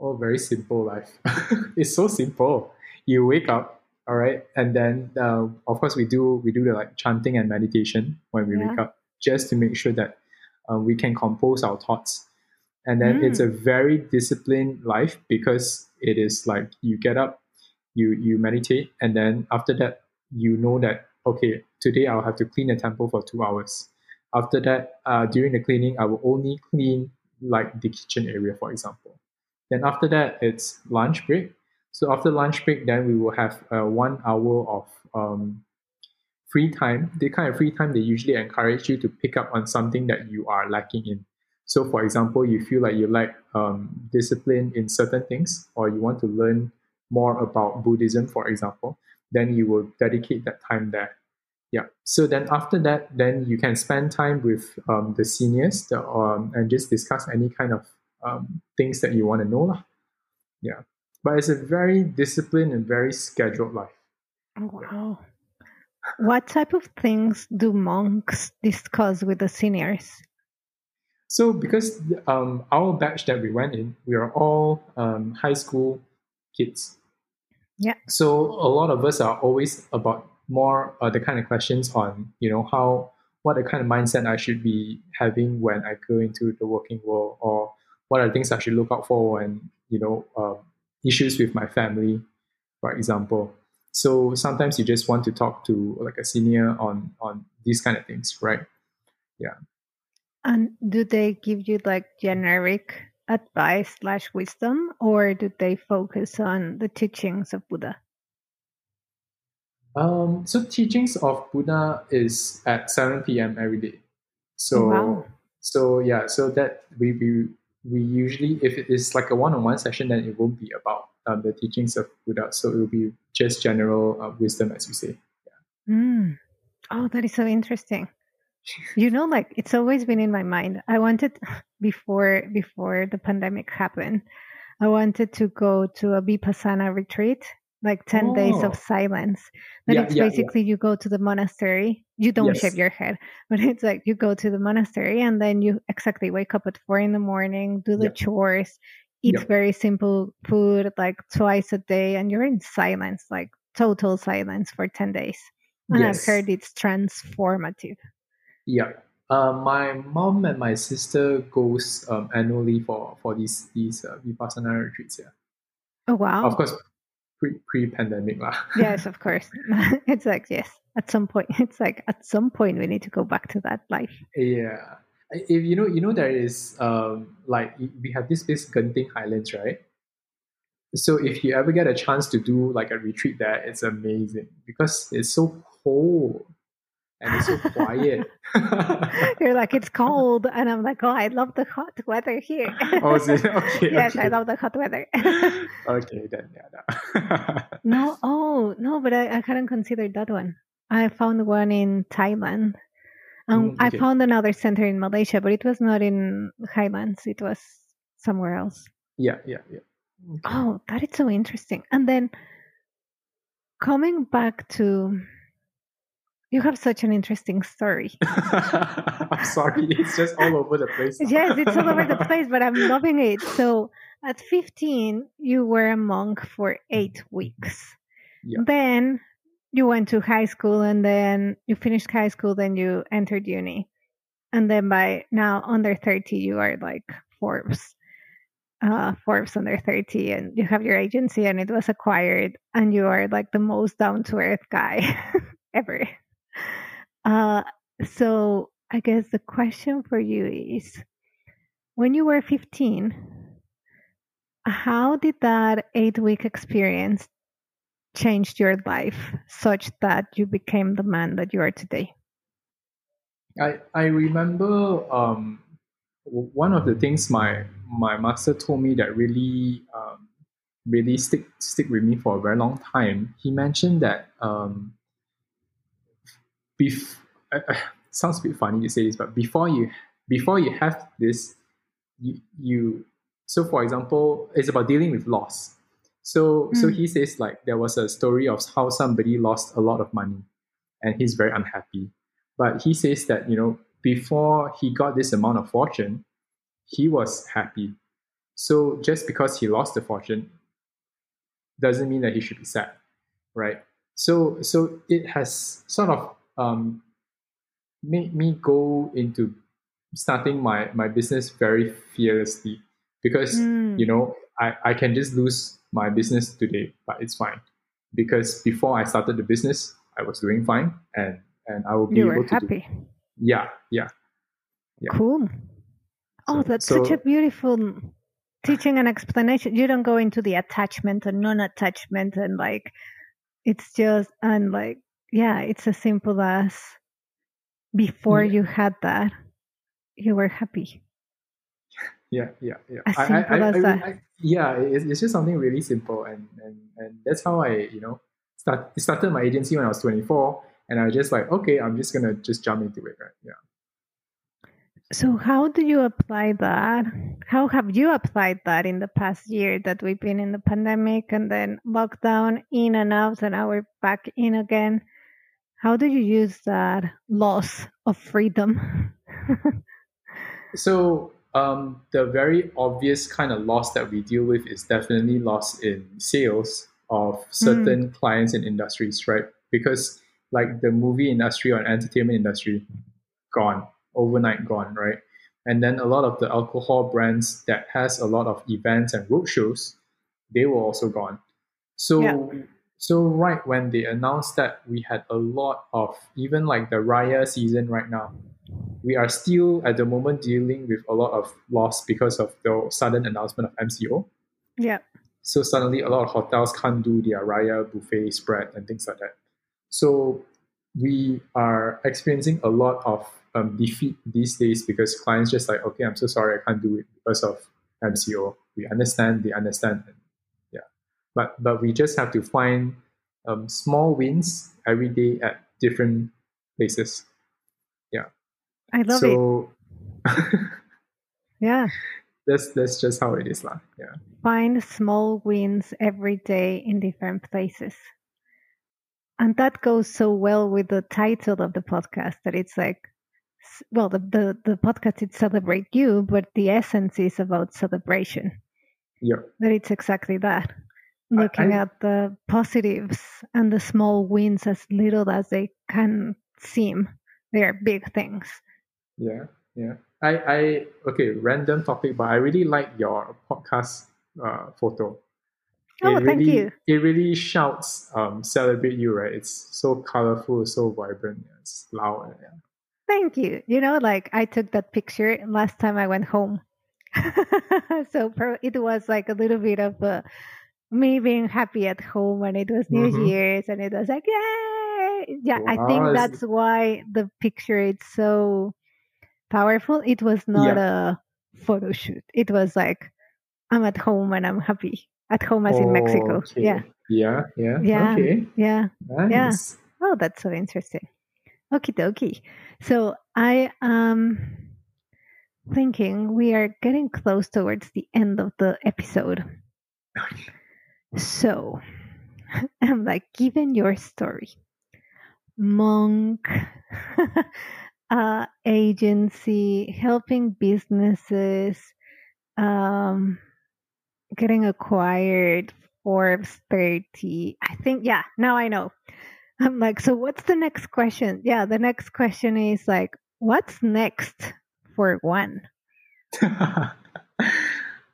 Oh, very simple life. it's so simple. You wake up, all right, and then uh, of course we do we do the like chanting and meditation when we wake up, just to make sure that uh, we can compose our thoughts. And then it's a very disciplined life because it is like you get up, you you meditate, and then after that you know that okay today I'll have to clean the temple for two hours. After that, uh, during the cleaning, I will only clean like the kitchen area, for example. Then after that, it's lunch break. So after lunch break, then we will have uh, one hour of um, free time. The kind of free time they usually encourage you to pick up on something that you are lacking in. So, for example, you feel like you lack um, discipline in certain things, or you want to learn more about Buddhism, for example, then you will dedicate that time there. Yeah. So then after that, then you can spend time with um, the seniors the, um, and just discuss any kind of um, things that you want to know. Yeah. But it's a very disciplined and very scheduled life. Oh, wow. What type of things do monks discuss with the seniors? So because um, our batch that we went in, we are all um, high school kids. Yeah. So a lot of us are always about more uh, the kind of questions on you know how what the kind of mindset I should be having when I go into the working world, or what are the things I should look out for when you know um, issues with my family, for example. So sometimes you just want to talk to like a senior on on these kind of things, right? Yeah. And do they give you like generic advice slash wisdom, or do they focus on the teachings of Buddha? Um, so teachings of Buddha is at 7 p.m. every day. So Wow. so yeah, so that we we we usually if it is like a one-on-one session, then it won't be about um, the teachings of Buddha. So it will be just general uh, wisdom, as you say. Mm. Oh, that is so interesting. You know, like it's always been in my mind. I wanted before before the pandemic happened. I wanted to go to a vipassana retreat, like ten days Oh. of silence. That Yeah, it's yeah, yeah. basically you go to the monastery. You don't Yes. shave your head, but it's like you go to the monastery and then you exactly wake up at four in the morning, do the Yeah. chores, eat Yeah. very simple food like twice a day, and you're in silence, like total silence for ten days. And I've heard it's transformative. Yeah. Uh, my mom and my sister goes um, annually for for these these uh, vipassana retreats. Yeah, Oh wow! of course, pre pandemic lah. yes, of course. it's like yes. At some point, it's like at some point we need to go back to that life. Yeah. If you know, you know, there is um like we have this place Genting Highlands, right? So if you ever get a chance to do like a retreat there, it's amazing because it's so cold. And it's so quiet. You're like, it's cold. And I'm like, oh, I love the hot weather here. oh, is it? Okay. yes, okay. I love the hot weather. okay, then, yeah. no. no, oh, no, but I, I hadn't considered that one. I found one in Thailand. Um, Mm, okay. I found another center in Malaysia, but it was not in Highlands. It was somewhere else. yeah, yeah, yeah. Okay. Oh, that is so interesting. And then coming back to, you have such an interesting story. I'm sorry, it's just all over the place. yes, it's all over the place, but I'm loving it. So at 15, you were a monk for eight weeks. Yeah. Then you went to high school and then you finished high school, then you entered uni. And then by now, under 30, you are like Forbes. Uh, Forbes under 30, and you have your agency, and it was acquired, and you are like the most down to earth guy ever. Uh, so I guess the question for you is when you were 15, how did that eight week experience change your life such that you became the man that you are today? I I remember um, one of the things my my master told me that really um, really stick stick with me for a very long time. He mentioned that um, bef- uh, uh, sounds a bit funny to say this, but before you before you have this, you, you so for example, it's about dealing with loss. So so Mm. he says like there was a story of how somebody lost a lot of money, and he's very unhappy. But he says that you know before he got this amount of fortune, he was happy. So just because he lost the fortune doesn't mean that he should be sad, right? So so it has sort of um, made me go into starting my my business very fearlessly because Mm. you know I, I can just lose my business today, but it's fine because before I started the business, I was doing fine and and I will be You able to do happy. yeah yeah Yeah. Cool. Oh, So- that's such a beautiful teaching and explanation. You don't go into the attachment and non attachment and like, it's just, and like, yeah, it's as simple as before Yeah. you had that, you were happy. yeah yeah yeah As I- simple I- as I- that. I- yeah it's, it's just something really simple and, and and that's how I you know start started my agency when I was 24 and I was just like okay I'm just gonna just jump into it right yeah So, how do you apply that? How have you applied that in the past year that we've been in the pandemic and then lockdown in and out, and now we're back in again? How do you use that loss of freedom? So um, the very obvious kind of loss that we deal with is definitely loss in sales of certain clients and industries, right? Because like the movie industry or entertainment industry, gone overnight, gone, right? And then a lot of the alcohol brands that has a lot of events and roadshows, they were also gone. So Yeah. So right when they announced that we had a lot of even like the Raya season right now, we are still at the moment dealing with a lot of loss because of the sudden announcement of MCO. yeah. So suddenly a lot of hotels can't do their Raya buffet spread and things like that. So we are experiencing a lot of um, defeat these days because clients just like, okay, I'm so sorry, I can't do it because of MCO. We understand, they understand. But but we just have to find um, small wins every day at different places. Yeah. I love it. so Yeah. that's that's just how it is, lah. Yeah. Find small wins every day in different places. And that goes so well with the title of the podcast that it's like, well, the, the, the podcast is Celebrate You, but the essence is about celebration. Yeah. That it's exactly that. Looking I- at the positives and the small wins as little as they can seem. They are big things. Yeah, yeah. I, I okay, random topic, but I really like your podcast uh, photo. Oh, it thank really, you. It really shouts um, celebrate you, right? It's so colorful, so vibrant, it's loud. Yeah. Thank you. You know, like I took that picture last time I went home. so it was like a little bit of uh, me being happy at home and it was New Mhm. Year's and it was like, yay! yeah, I think that's why the picture is so powerful. It was not a photo shoot. It was like I'm at home and I'm happy. At home as in Mexico. Okay. Yeah. Yeah, yeah. Yeah. Okay. Yeah. Nice. Oh, that's so interesting. Okie dokie. So I am thinking we are getting close towards the end of the episode. So I'm like, given your story, monk, uh, agency, helping businesses, um, getting acquired, Forbes 30. I think, yeah, now I know. I'm like, so what's the next question? Yeah, the next question is like, what's next for Guan?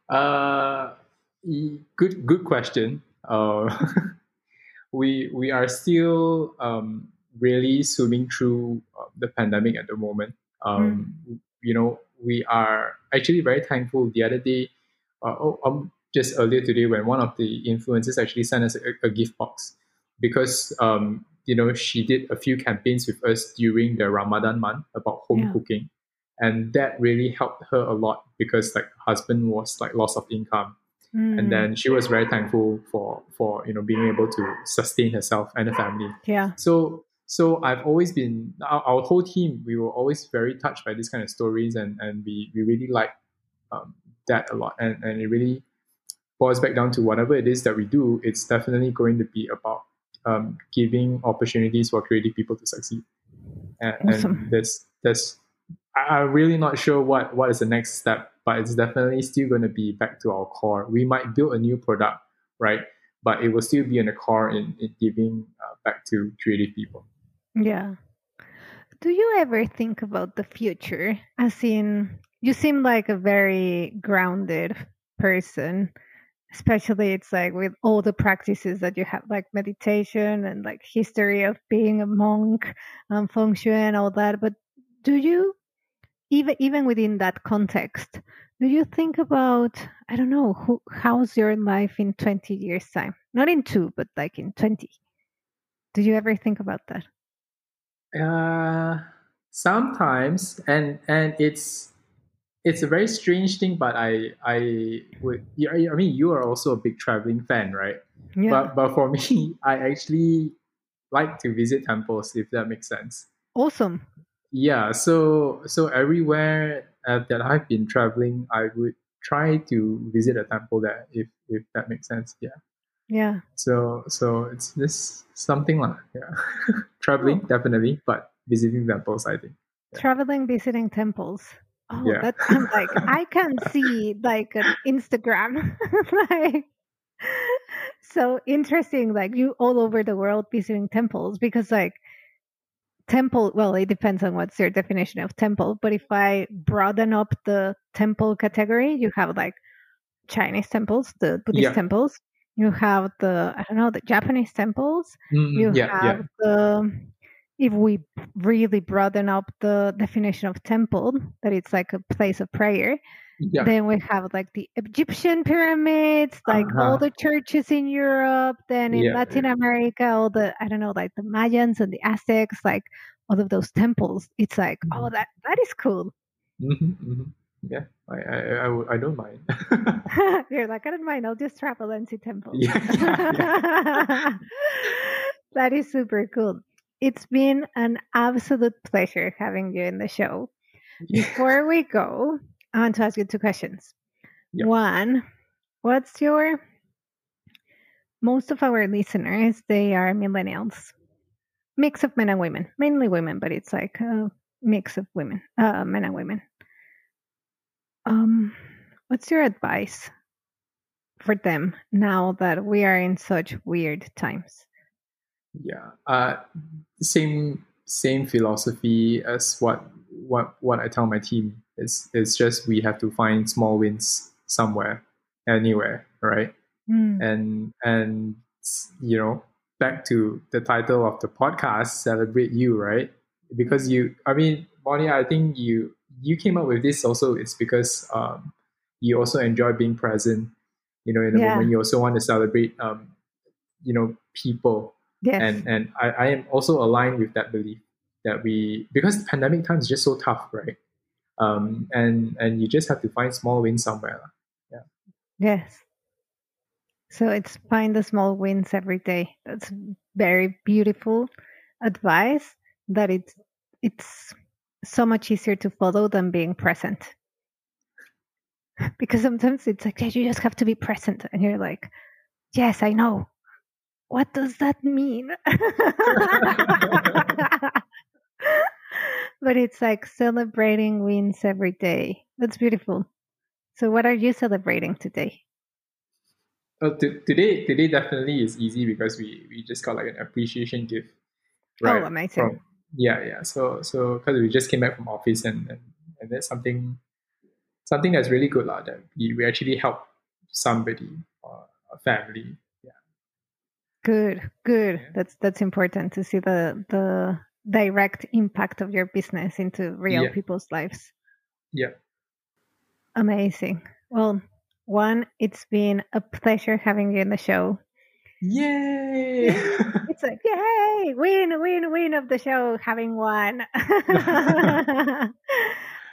uh, good good question. Uh, we we are still um, really swimming through uh, the pandemic at the moment. Um, You know, we are actually very thankful. The other day, uh, oh, um, just earlier today, when one of the influencers actually sent us a, a gift box because um, you know she did a few campaigns with us during the Ramadan month about home Yeah. cooking and that really helped her a lot because like her husband was like loss of income Mm, and then she was very thankful for for you know being able to sustain herself and the family. Yeah, so so i've always been our, our whole team we were always very touched by these kind of stories and and we we really like um, that a lot. And and it really boils back down to whatever it is that we do it's definitely going to be about um, giving opportunities for creative people to succeed. And, Awesome. and there's there's I- I'm really not sure what what is the next step, but it's definitely still going to be back to our core. We might build a new product, right? But it will still be in the core in, in giving uh, back to creative people. yeah. Do you ever think about the future? As in, you seem like a very grounded person, especially it's like with all the practices that you have, like meditation and like history of being a monk, um, feng shui and all that. But do you, even even within that context, do you think about I don't know who, how's your life in twenty years time? Not in two, but like in twenty. Do you ever think about that? Uh, sometimes, and and it's it's a very strange thing, but I I would I mean you are also a big traveling fan, right? Yeah. But but for me, I actually like to visit temples if that makes sense. awesome. Yeah, so so everywhere uh, that I've been traveling, I would try to visit a temple there if if that makes sense. Yeah. Yeah. So so it's this something like yeah, traveling Oh. definitely, but visiting temples, I think. Yeah. Traveling, visiting temples. Oh, Yeah. that's I'm like I can see like an Instagram, like so interesting. Like you all over the world visiting temples because like temple. Well, it depends on what's your definition of temple. But if I broaden up the temple category, you have like Chinese temples, the Buddhist Yeah. temples. You have the I don't know the Japanese temples. Mm, you yeah, have yeah, the if we really broaden up the definition of temple that it's like a place of prayer yeah. then we have like the egyptian pyramids like all Uh-huh. the churches in europe then in Yeah, latin america all the i don't know like the mayans and the aztecs like all of those temples it's like oh Mhm. that that is cool hmm hmm Yeah, I I I, I don't mind. you're like i don't mind i'll just travel and see temples yeah, yeah, that is super cool it's been an absolute pleasure having you in the show. Before we go, I want to ask you two questions. One, what's your most of our listeners, they are millennials. Mix of men and women. Mainly women, but it's like a mix of women, uh, men and women. Um, what's your advice for them now that we are in such weird times? Yeah. Uh, same same philosophy as what what what I tell my team. It's it's just we have to find small wins somewhere, anywhere, right? Mm, And and you know, back to the title of the podcast, celebrate you, right? Because you, I mean, Monia, I think you you came up with this also. It's because um, you also enjoy being present. You know, in the Yeah. moment, you also want to celebrate. Um, you know, people Yes. And and I, I am also aligned with that belief that we because the pandemic time is just so tough, right? Um, and and you just have to find small wins somewhere. Yeah. Yes. So it's find the small wins every day. That's very beautiful advice that it's it's so much easier to follow than being present. Because sometimes it's like you just have to be present and you're like, Yes, I know. What does that mean? but it's like celebrating wins every day. That's beautiful. So, what are you celebrating today? Oh, t- today, today definitely is easy because we we just got like an appreciation gift. Oh, right, oh, amazing! From, yeah, yeah. So, so because we just came back from office and and, and that's something something that's really good, lah. That we, we actually help somebody or a family. Yeah. Good, good. Yeah. That's that's important to see the the direct impact of your business into real yeah. people's lives. Yeah. Amazing. Well, Guan, it's been a pleasure having you in the show. Yay! it's like, yay! Win, win, win of the show, having won.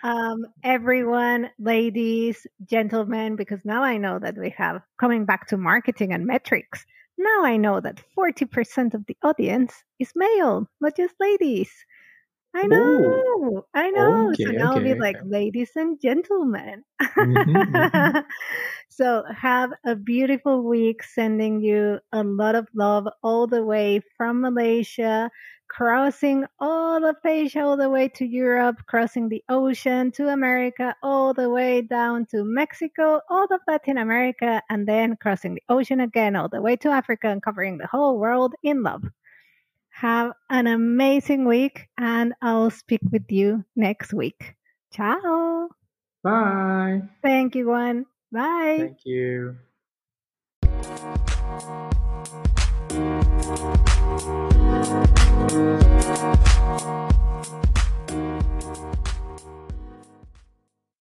um, everyone, ladies, gentlemen, because now I know that we have coming back to marketing and metrics. Now I know that 40% of the audience is male, not just ladies. I know, Ooh. I know. Okay, so now okay, I'll be okay. like, ladies and gentlemen. Mm-hmm, mm-hmm. so have a beautiful week. Sending you a lot of love all the way from Malaysia crossing all of Asia, all the way to Europe, crossing the ocean to America, all the way down to Mexico, all of Latin America, and then crossing the ocean again, all the way to Africa and covering the whole world in love. Have an amazing week, and I'll speak with you next week. Ciao. Bye. Thank you, Guan. Bye. Thank you. Thank you.